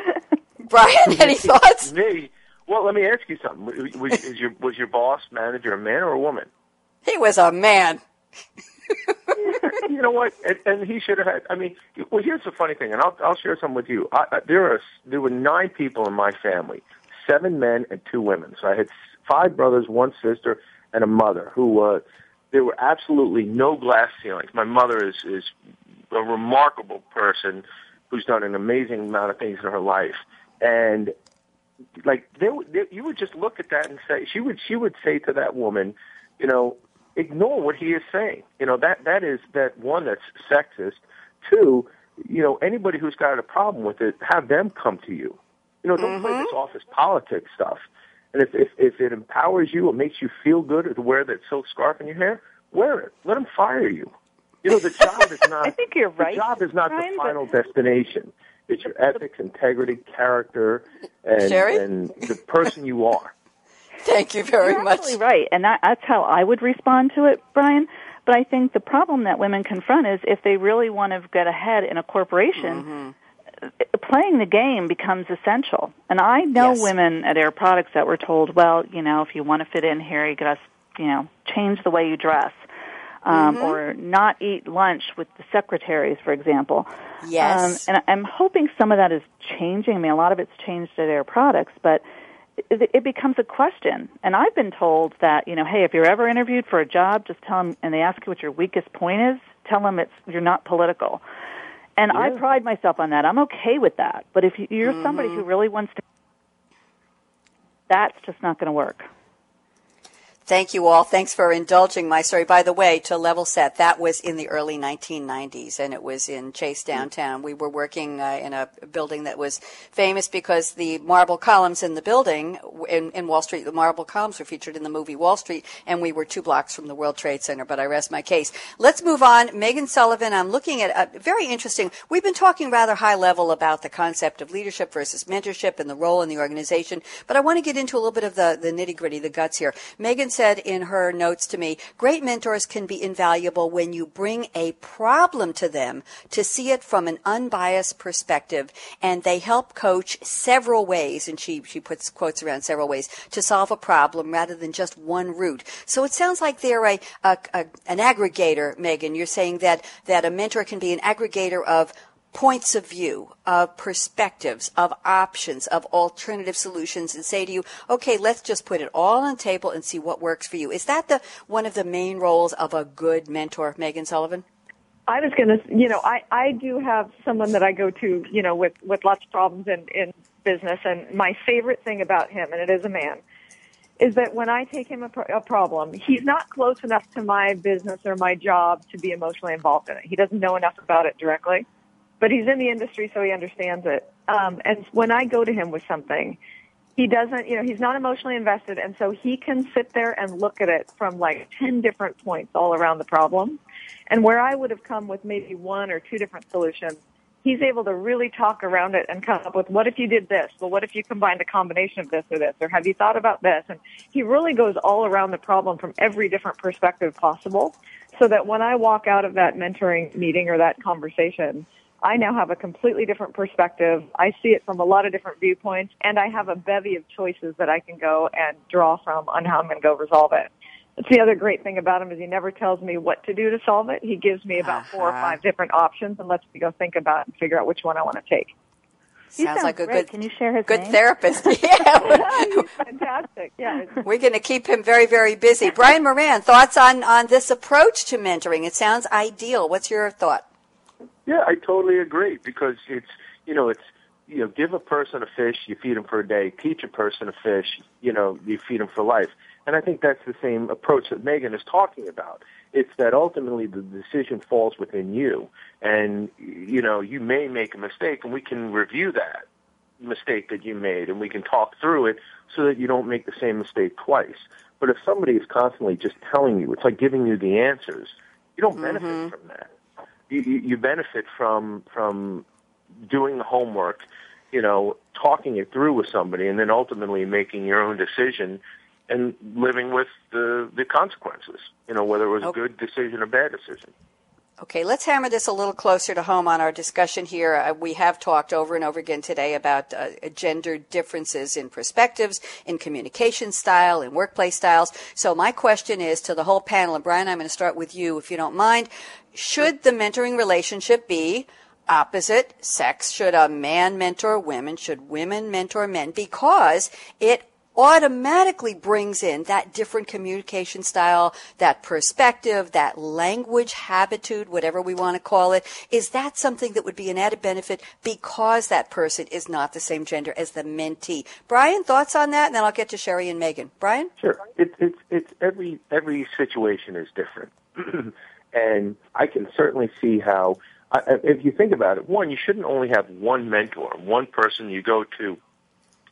A: Brian, any thoughts?
B: Me? Well, let me ask you something. Was, is your, was your boss manager a man or a woman?
A: He was a man.
B: you know what? And, and he should have had. I mean, well, here's the funny thing, and I'll I'll share some with you. I, I, there are there were nine people in my family, seven men and two women. So I had five brothers, one sister, and a mother who uh, there were absolutely no glass ceilings. My mother is is a remarkable person who's done an amazing amount of things in her life, and like there, there, you would just look at that and say she would she would say to that woman, you know, ignore what he is saying. You know that that is that one that's sexist. Two, you know, anybody who's got a problem with it, have them come to you. You know, don't play this mm-hmm. office politics stuff. And if, if if it empowers you, it makes you feel good to wear that silk scarf in your hair, wear it. Let them fire you. You know, the job is not.
C: I think you're right,
B: The job is not
C: Brian,
B: the
C: but-
B: final destination. It's your ethics, integrity, character, and, and the person you are.
A: Thank you very
C: You're
A: much.
C: absolutely right, and that, that's how I would respond to it, Brian. But I think the problem that women confront is if they really want to get ahead in a corporation, uh, playing the game becomes essential. And I know
A: Yes.
C: women at Air Products that were told, well, you know, if you want to fit in here, you got to, you know, change the way you dress. Um, Or not eat lunch with the secretaries, for example.
A: Yes.
C: Um, and I'm hoping some of that is changing. I mean, a lot of it's changed at Air Products, but it, it becomes a question. And I've been told that, you know, hey, if you're ever interviewed for a job, just tell them, and they ask you what your weakest point is, tell them it's you're not political. And I pride myself on that. I'm okay with that. But if you're you're somebody who really wants to, that's just not going to work.
A: Thank you all. Thanks for indulging my story. By the way, to level set, that was in the early 1990s, and it was in Chase downtown. We were working uh, in a building that was famous because the marble columns in the building in, in Wall Street, the marble columns were featured in the movie Wall Street, and we were two blocks from the World Trade Center. But I rest my case. Let's move on. Meaghan Sullivan. I'm looking at a very interesting. We've been talking rather high level about the concept of leadership versus mentorship and the role in the organization, but I want to get into a little bit of the, the nitty gritty, the guts here. Meaghan said in her notes to me, great mentors can be invaluable when you bring a problem to them to see it from an unbiased perspective, and they help coach several ways, and she, she puts quotes around several ways, to solve a problem rather than just one route. So it sounds like they're a, a, a an aggregator, Meaghan. You're saying that, that a mentor can be an aggregator of points of view, of perspectives, of options, of alternative solutions and say to you, okay, let's just put it all on the table and see what works for you. Is that the one of the main roles of a good mentor, Meaghan Sullivan?
D: I was going to, you know, I, I do have someone that I go to, you know, with, with lots of problems in, in business. And my favorite thing about him, and it is a man, is that when I take him a, pro- a problem, he's not close enough to my business or my job to be emotionally involved in it. He doesn't know enough about it directly, but he's in the industry, so he understands it. Um, and when I go to him with something, he doesn't, you know, he's not emotionally invested, and so he can sit there and look at it from like 10 different points all around the problem. And where I would have come with maybe one or two different solutions, he's able to really talk around it and come up with what if you did this? Well, what if you combined a combination of this or this? Or have you thought about this? And he really goes all around the problem from every different perspective possible so that when I walk out of that mentoring meeting or that conversation, I now have a completely different perspective. I see it from a lot of different viewpoints and I have a bevy of choices that I can go and draw from on how I'm going to go resolve it. That's the other great thing about him is he never tells me what to do to solve it. He gives me about uh-huh. four or uh-huh. five different options and lets me go think about it and figure out which one I want to take.
A: Sounds like a
C: great.
A: good.
C: Can you share his
A: good
C: name?
A: therapist? Yeah,
D: he's fantastic. Yeah,
A: we're going to keep him very, very busy. Brian Moran, thoughts on on this approach to mentoring? It sounds ideal. What's your thought?
B: Yeah, I totally agree because it's you know it's you know give a person a fish, you feed them for a day. Teach a person a fish, you know you feed them for life. And I think that's the same approach that Meaghan is talking about. It's that ultimately the decision falls within you. And, you know, you may make a mistake and we can review that mistake that you made and we can talk through it so that you don't make the same mistake twice. But if somebody is constantly just telling you, it's like giving you the answers, you don't benefit mm-hmm. from that. You, you, benefit from, from doing the homework, you know, talking it through with somebody and then ultimately making your own decision and living with the the consequences. You know, whether it was okay. a good decision or bad decision.
A: Okay, let's hammer this a little closer to home on our discussion here. Uh, we have talked over and over again today about uh, gender differences in perspectives, in communication style, in workplace styles. So my question is to the whole panel, and Brian, I'm going to start with you if you don't mind. Should the mentoring relationship be opposite sex? Should a man mentor women? Should women mentor men? Because it automatically brings in that different communication style, that perspective, that language habitude, whatever we want to call it. Is that something that would be an added benefit because that person is not the same gender as the mentee? Brian, thoughts on that? And then I'll get to Sherry and Meaghan. Brian?
B: Sure. It's, it's, it's every, every situation is different. and I can certainly see how, if you think about it, one, you shouldn't only have one mentor, one person you go to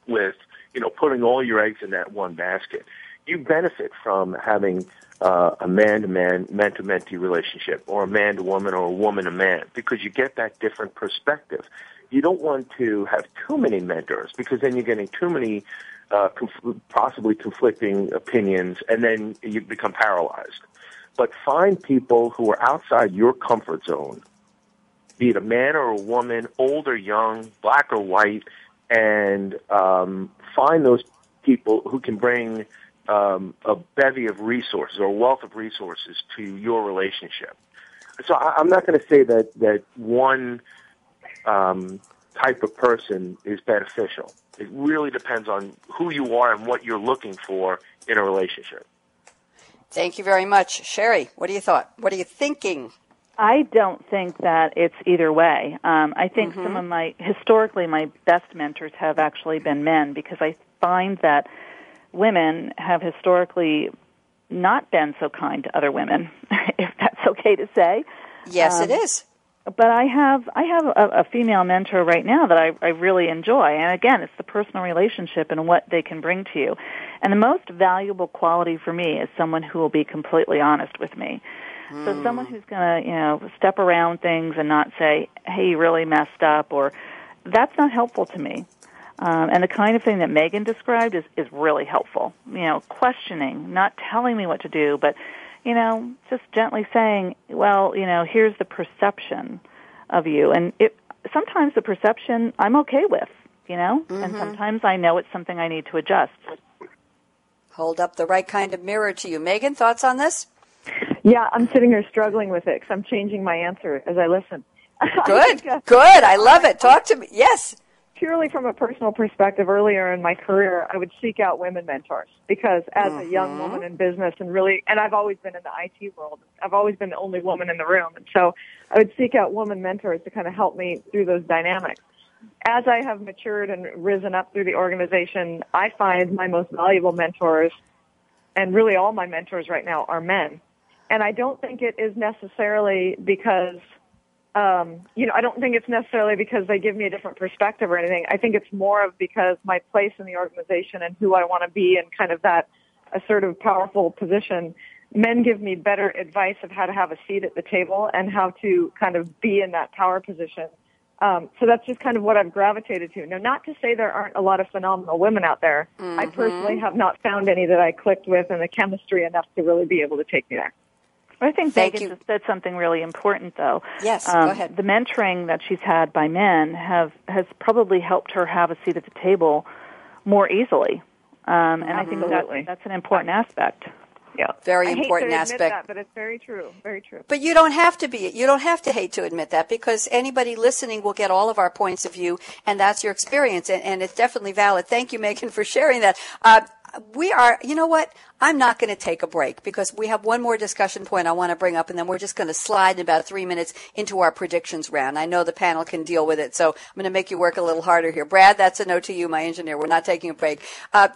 B: with you know, putting all your eggs in that one basket. You benefit from having uh, a man-to-man, man-to-mentee relationship, or a man-to-woman, or a woman-to-man, because you get that different perspective. You don't want to have too many mentors because then you're getting too many uh, conf- possibly conflicting opinions, and then you become paralyzed. But find people who are outside your comfort zone, be it a man or a woman, old or young, black or white, and um, find those people who can bring um, a bevy of resources or wealth of resources to your relationship. So I, I'm not going to say that that one um, type of person is beneficial. It really depends on who you are and what you're looking for in a relationship.
A: Thank you very much, Sherry. What do you thought? What are you thinking?
C: I don't think that it's either way. Um, I think mm-hmm. some of my historically my best mentors have actually been men because I find that women have historically not been so kind to other women, if that's okay to say.
A: Yes, um, it is.
C: But I have I have a, a female mentor right now that I, I really enjoy, and again, it's the personal relationship and what they can bring to you. And the most valuable quality for me is someone who will be completely honest with me. Mm. So someone who's going to, you know, step around things and not say, "Hey, you really messed up," or that's not helpful to me. Um, and the kind of thing that Meaghan described is is really helpful. You know, questioning, not telling me what to do, but you know, just gently saying, "Well, you know, here's the perception of you," and it sometimes the perception I'm okay with, you know, mm-hmm. and sometimes I know it's something I need to adjust.
A: Hold up the right kind of mirror to you. Meaghan, thoughts on this?
D: Yeah, I'm sitting here struggling with it because I'm changing my answer as I listen.
A: Good, I uh, good. I love it. Talk to me. Yes.
D: Purely from a personal perspective, earlier in my career, I would seek out women mentors because as mm-hmm. a young mm-hmm. woman in business and really, and I've always been in the IT world, I've always been the only woman in the room. And so I would seek out women mentors to kind of help me through those dynamics. As I have matured and risen up through the organization, I find my most valuable mentors and really all my mentors right now are men and I don't think it is necessarily because um, you know, I don't think it's necessarily because they give me a different perspective or anything. I think it's more of because my place in the organization and who I want to be and kind of that assertive, powerful position. Men give me better advice of how to have a seat at the table and how to kind of be in that power position. Um, so that's just kind of what I've gravitated to. Now, not to say there aren't a lot of phenomenal women out there. Mm-hmm. I personally have not found any that I clicked with and the chemistry enough to really be able to take me there.
C: I think Thank Meaghan you. just said something really important, though.
A: Yes, um, go ahead.
C: The mentoring that she's had by men have has probably helped her have a seat at the table more easily, um, and I think that, that's an important aspect.
D: Yeah,
A: very
D: I
A: important
D: aspect. That, but it's very true. Very true.
A: But you don't have to be. You don't have to hate to admit that because anybody listening will get all of our points of view, and that's your experience, and, and it's definitely valid. Thank you, Meaghan, for sharing that. Uh, we are, you know what? I'm not going to take a break because we have one more discussion point I want to bring up, and then we're just going to slide in about three minutes into our predictions round. I know the panel can deal with it, so I'm going to make you work a little harder here. Brad, that's a note to you, my engineer. We're not taking a break. Uh,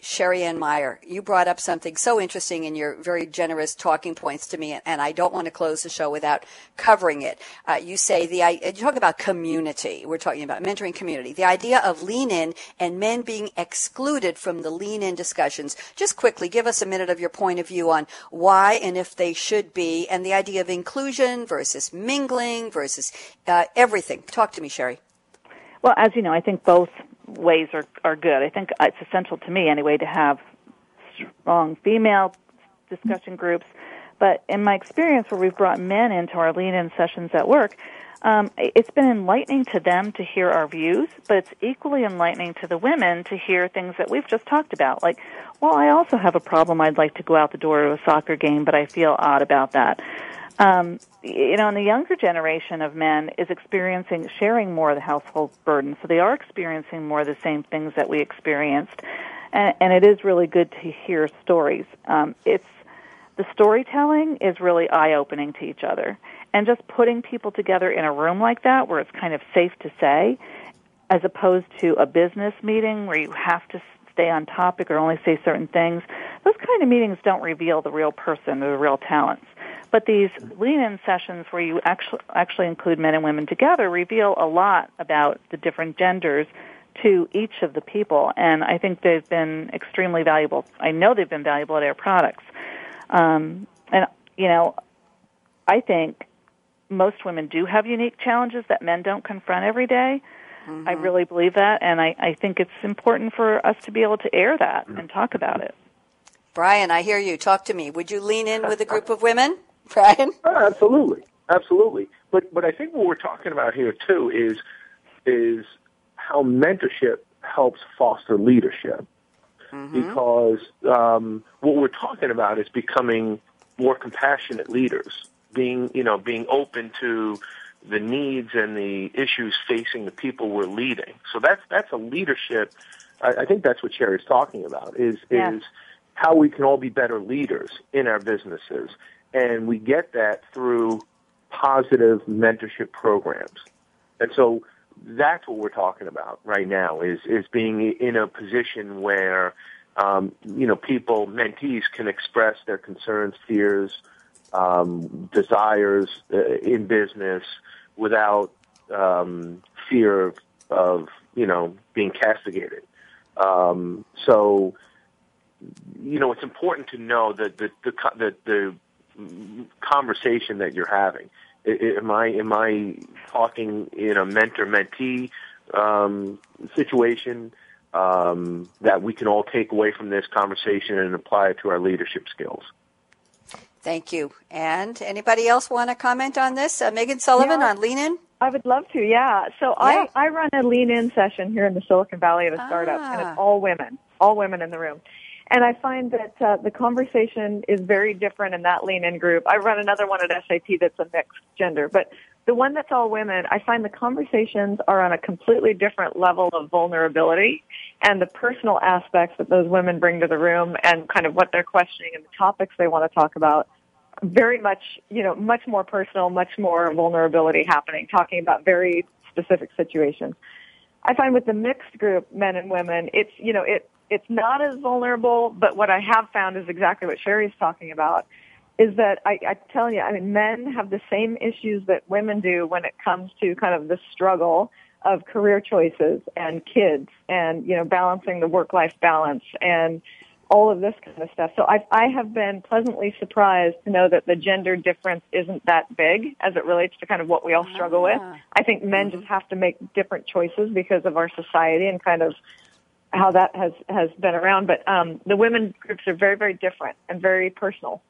A: Sherryanne Meyer, you brought up something so interesting in your very generous talking points to me, and I don't want to close the show without covering it. Uh, you say the you talk about community. We're talking about mentoring community. The idea of lean in and men being excluded from the lean in discussions. Just quickly, give us a minute of your point of view on why and if they should be, and the idea of inclusion versus mingling versus uh, everything. Talk to me, Sherry.
C: Well, as you know, I think both ways are are good. I think it's essential to me anyway to have strong female discussion groups. But in my experience, where we've brought men into our lean-in sessions at work, um, it's been enlightening to them to hear our views, but it's equally enlightening to the women to hear things that we've just talked about. Like, well, I also have a problem. I'd like to go out the door to a soccer game, but I feel odd about that um, you know, and the younger generation of men is experiencing sharing more of the household burden, so they are experiencing more of the same things that we experienced, and, and it is really good to hear stories. Um, it's the storytelling is really eye opening to each other, and just putting people together in a room like that where it's kind of safe to say, as opposed to a business meeting where you have to stay on topic or only say certain things. Those kind of meetings don't reveal the real person or the real talents. But these lean-in sessions where you actually actually include men and women together reveal a lot about the different genders to each of the people, and I think they've been extremely valuable. I know they've been valuable at Air Products, um, and you know, I think most women do have unique challenges that men don't confront every day. Mm-hmm. I really believe that, and I, I think it's important for us to be able to air that and talk about it.
A: Brian, I hear you. Talk to me. Would you lean in with a group of women? Brian?
B: Oh, absolutely, absolutely. But but I think what we're talking about here too is is how mentorship helps foster leadership. Mm-hmm. Because um, what we're talking about is becoming more compassionate leaders, being you know being open to the needs and the issues facing the people we're leading. So that's that's a leadership. I, I think that's what Sherry's talking about. Is yeah. is how we can all be better leaders in our businesses and we get that through positive mentorship programs. And so that's what we're talking about right now is, is being in a position where, um, you know, people, mentees can express their concerns, fears, um, desires uh, in business without um, fear of, of, you know, being castigated. Um, so, you know, it's important to know that the, the, the, the conversation that you're having. Am I am I talking in a mentor mentee um, situation um, that we can all take away from this conversation and apply it to our leadership skills?
A: Thank you. And anybody else want to comment on this? Uh, Meaghan Sullivan yeah, on Lean In.
D: I would love to. Yeah. So yeah. I I run a Lean In session here in the Silicon Valley at a startup, ah. and it's ah. all women, all women in the room. And I find that uh, the conversation is very different in that lean in group. I run another one at SAP that's a mixed gender, but the one that's all women, I find the conversations are on a completely different level of vulnerability and the personal aspects that those women bring to the room and kind of what they're questioning and the topics they want to talk about. Very much, you know, much more personal, much more vulnerability happening, talking about very specific situations. I find with the mixed group, men and women, it's, you know, it, it's not as vulnerable, but what I have found is exactly what Sherry's talking about is that I, I tell you, I mean, men have the same issues that women do when it comes to kind of the struggle of career choices and kids and, you know, balancing the work-life balance and all of this kind of stuff. So I, I have been pleasantly surprised to know that the gender difference isn't that big as it relates to kind of what we all struggle with.
A: Ah.
D: I think men
A: Mm-hmm.
D: just have to make different choices because of our society and kind of how that has has been around. But um, the women groups are very very different and very personal.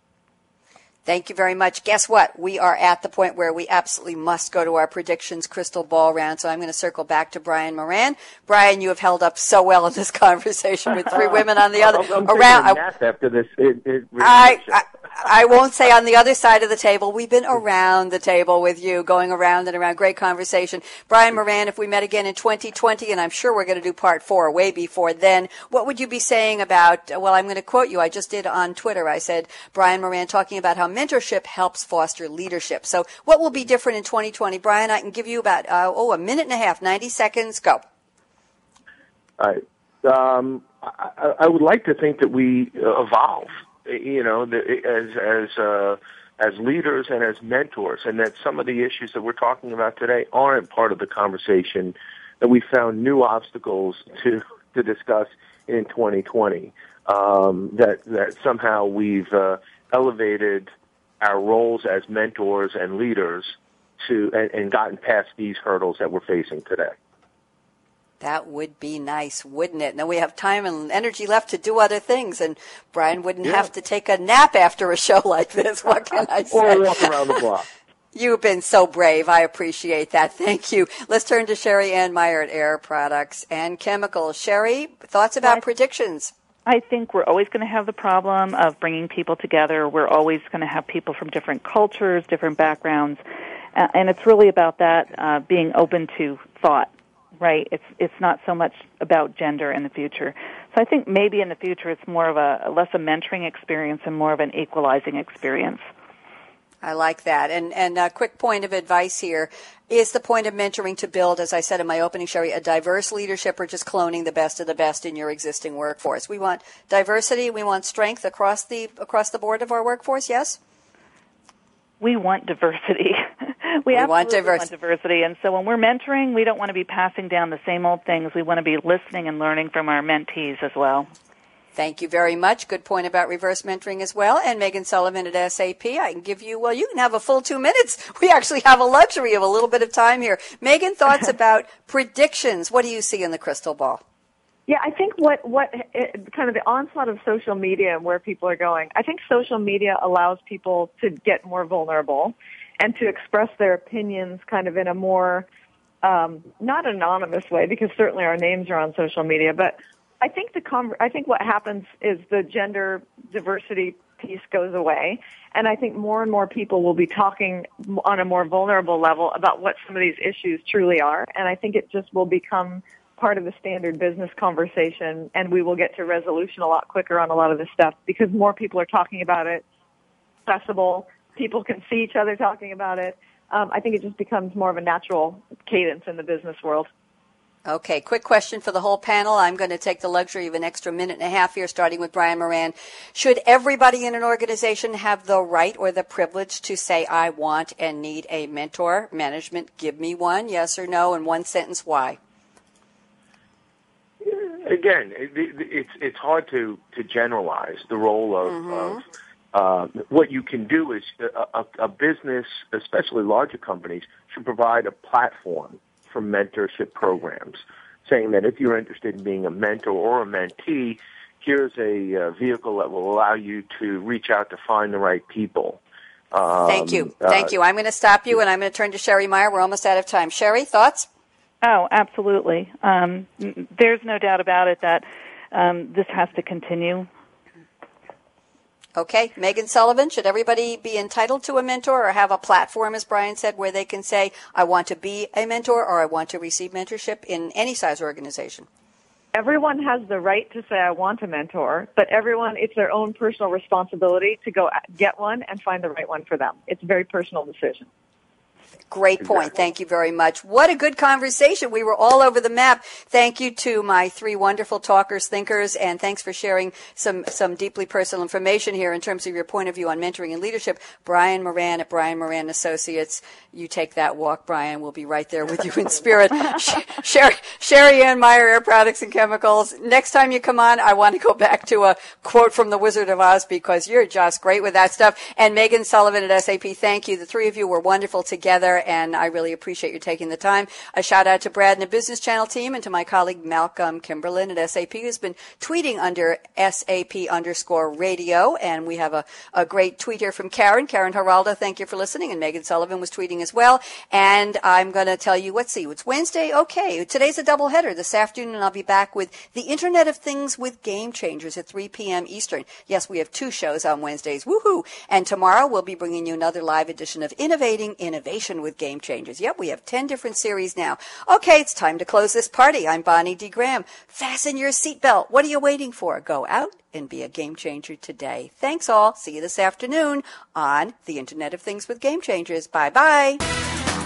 A: Thank you very much. Guess what? We are at the point where we absolutely must go to our predictions crystal ball round. So I'm going to circle back to Brian Moran. Brian, you have held up so well in this conversation with three women on the other
B: I'm,
A: around.
B: after this. Uh, uh, it, it
A: I, I I won't say on the other side of the table. We've been around the table with you, going around and around. Great conversation. Brian Moran, if we met again in 2020, and I'm sure we're going to do part four way before then, what would you be saying about, well, I'm going to quote you. I just did on Twitter. I said, Brian Moran talking about how mentorship helps foster leadership. So what will be different in 2020? Brian, I can give you about, uh, oh, a minute and a half, 90 seconds. Go.
B: All right. Um, I, I- would like to think that we uh, evolve, you know, as as uh, as leaders and as mentors, and that some of the issues that we're talking about today aren't part of the conversation. That we found new obstacles to to discuss in 2020. Um, that that somehow we've uh, elevated our roles as mentors and leaders to and, and gotten past these hurdles that we're facing today.
A: That would be nice, wouldn't it? Now we have time and energy left to do other things, and Brian wouldn't
B: Yeah.
A: have to take a nap after a show like this. What can I
B: Or
A: say?
B: walk around the block.
A: You've been so brave. I appreciate that. Thank you. Let's turn to Sherryanne Meyer at Air Products and Chemicals. Sherry, thoughts about
C: What?
A: predictions?
C: I think we're always going to have the problem of bringing people together. We're always going to have people from different cultures, different backgrounds, uh, and it's really about that uh, being open to thought. Right? It's it's not so much about gender in the future. So I think maybe in the future it's more of a less a mentoring experience and more of an equalizing experience.
A: I like that. And and a quick point of advice here is the point of mentoring to build, as I said in my opening, Sherry, a diverse leadership or just cloning the best of the best in your existing workforce. We want diversity. We want strength across the across the board of our workforce. Yes.
C: we want diversity. we,
A: We want
C: absolutely
A: divers-
C: want diversity. And so when we're mentoring, we don't want to be passing down the same old things. We want to be listening and learning from our mentees as well.
A: Thank you very much. Good point about reverse mentoring as well. And Meaghan Sullivan at SAP. I can give you, well, you can have a full two minutes. We actually have a luxury of a little bit of time here. Meaghan, thoughts about predictions. What do you see in the crystal ball?
D: Yeah, I think what what it, kind of the onslaught of social media and where people are going. I think social media allows people to get more vulnerable and to express their opinions kind of in a more um, not anonymous way because certainly our names are on social media, but I think the con- I think what happens is the gender diversity piece goes away, and I think more and more people will be talking on a more vulnerable level about what some of these issues truly are, and I think it just will become part of the standard business conversation, and we will get to resolution a lot quicker on a lot of this stuff because more people are talking about it. Accessible, people can see each other talking about it. Um, I think it just becomes more of a natural cadence in the business world.
A: Okay, quick question for the whole panel. I'm going to take the luxury of an extra minute and a half here, starting with Brian Moran. Should everybody in an organization have the right or the privilege to say, I want and need a mentor? Management, give me one, yes or no, in one sentence, why?
B: Again, it, it, it's it's hard to to generalize the role of. of uh, what you can do is a, a, a business, especially larger companies, should provide a platform for mentorship programs, saying that if you're interested in being a mentor or a mentee, here's a uh, vehicle that will allow you to reach out to find the right people. Um,
A: Thank you.
B: uh,
A: Thank you. I'm going to stop you and I'm going to turn to Sherry Meyer. We're almost out of time. Sherry, thoughts?
C: Oh, absolutely. Um, there's no doubt about it that um, this has to continue.
A: Okay, Meaghan Sullivan, should everybody be entitled to a mentor or have a platform, as Brian said, where they can say, I want to be a mentor or I want to receive mentorship in any size organization?
D: Everyone has the right to say, I want a mentor, but everyone, it's their own personal responsibility to go get one and find the right one for them. It's a very personal decision.
A: Great point. Thank you very much. What a good conversation. We were all over the map. Thank you to my three wonderful talkers, thinkers, and thanks for sharing some, some deeply personal information here in terms of your point of view on mentoring and leadership. Brian Moran at Brian Moran Associates. You take that walk, Brian. We'll be right there with you in spirit. Sherry, Sherryanne Meyer, Air Products and Chemicals. Next time you come on, I want to go back to a quote from the Wizard of Oz because you're just great with that stuff. And Meaghan Sullivan at SAP, thank you. The three of you were wonderful together and I really appreciate you taking the time. A shout out to Brad and the Business Channel team and to my colleague Malcolm Kimberlin at SAP who's been tweeting under SAP underscore radio. And we have a, a great tweet here from Karen. Karen Haralda, thank you for listening. And Meaghan Sullivan was tweeting as well. And I'm going to tell you, let's see, it's Wednesday. Okay. Today's a double header this afternoon and I'll be back with the Internet of Things with Game Changers at 3 p.m. Eastern. Yes, we have two shows on Wednesdays. Woohoo! And tomorrow we'll be bringing you another live edition of Innovating Innovation with Game Changers. Yep, we have 10 different series now. Okay, it's time to close this party. I'm Bonnie D. Graham. Fasten your seatbelt. What are you waiting for? Go out and be a game changer today. Thanks all. See you this afternoon on the Internet of Things with Game Changers. Bye bye.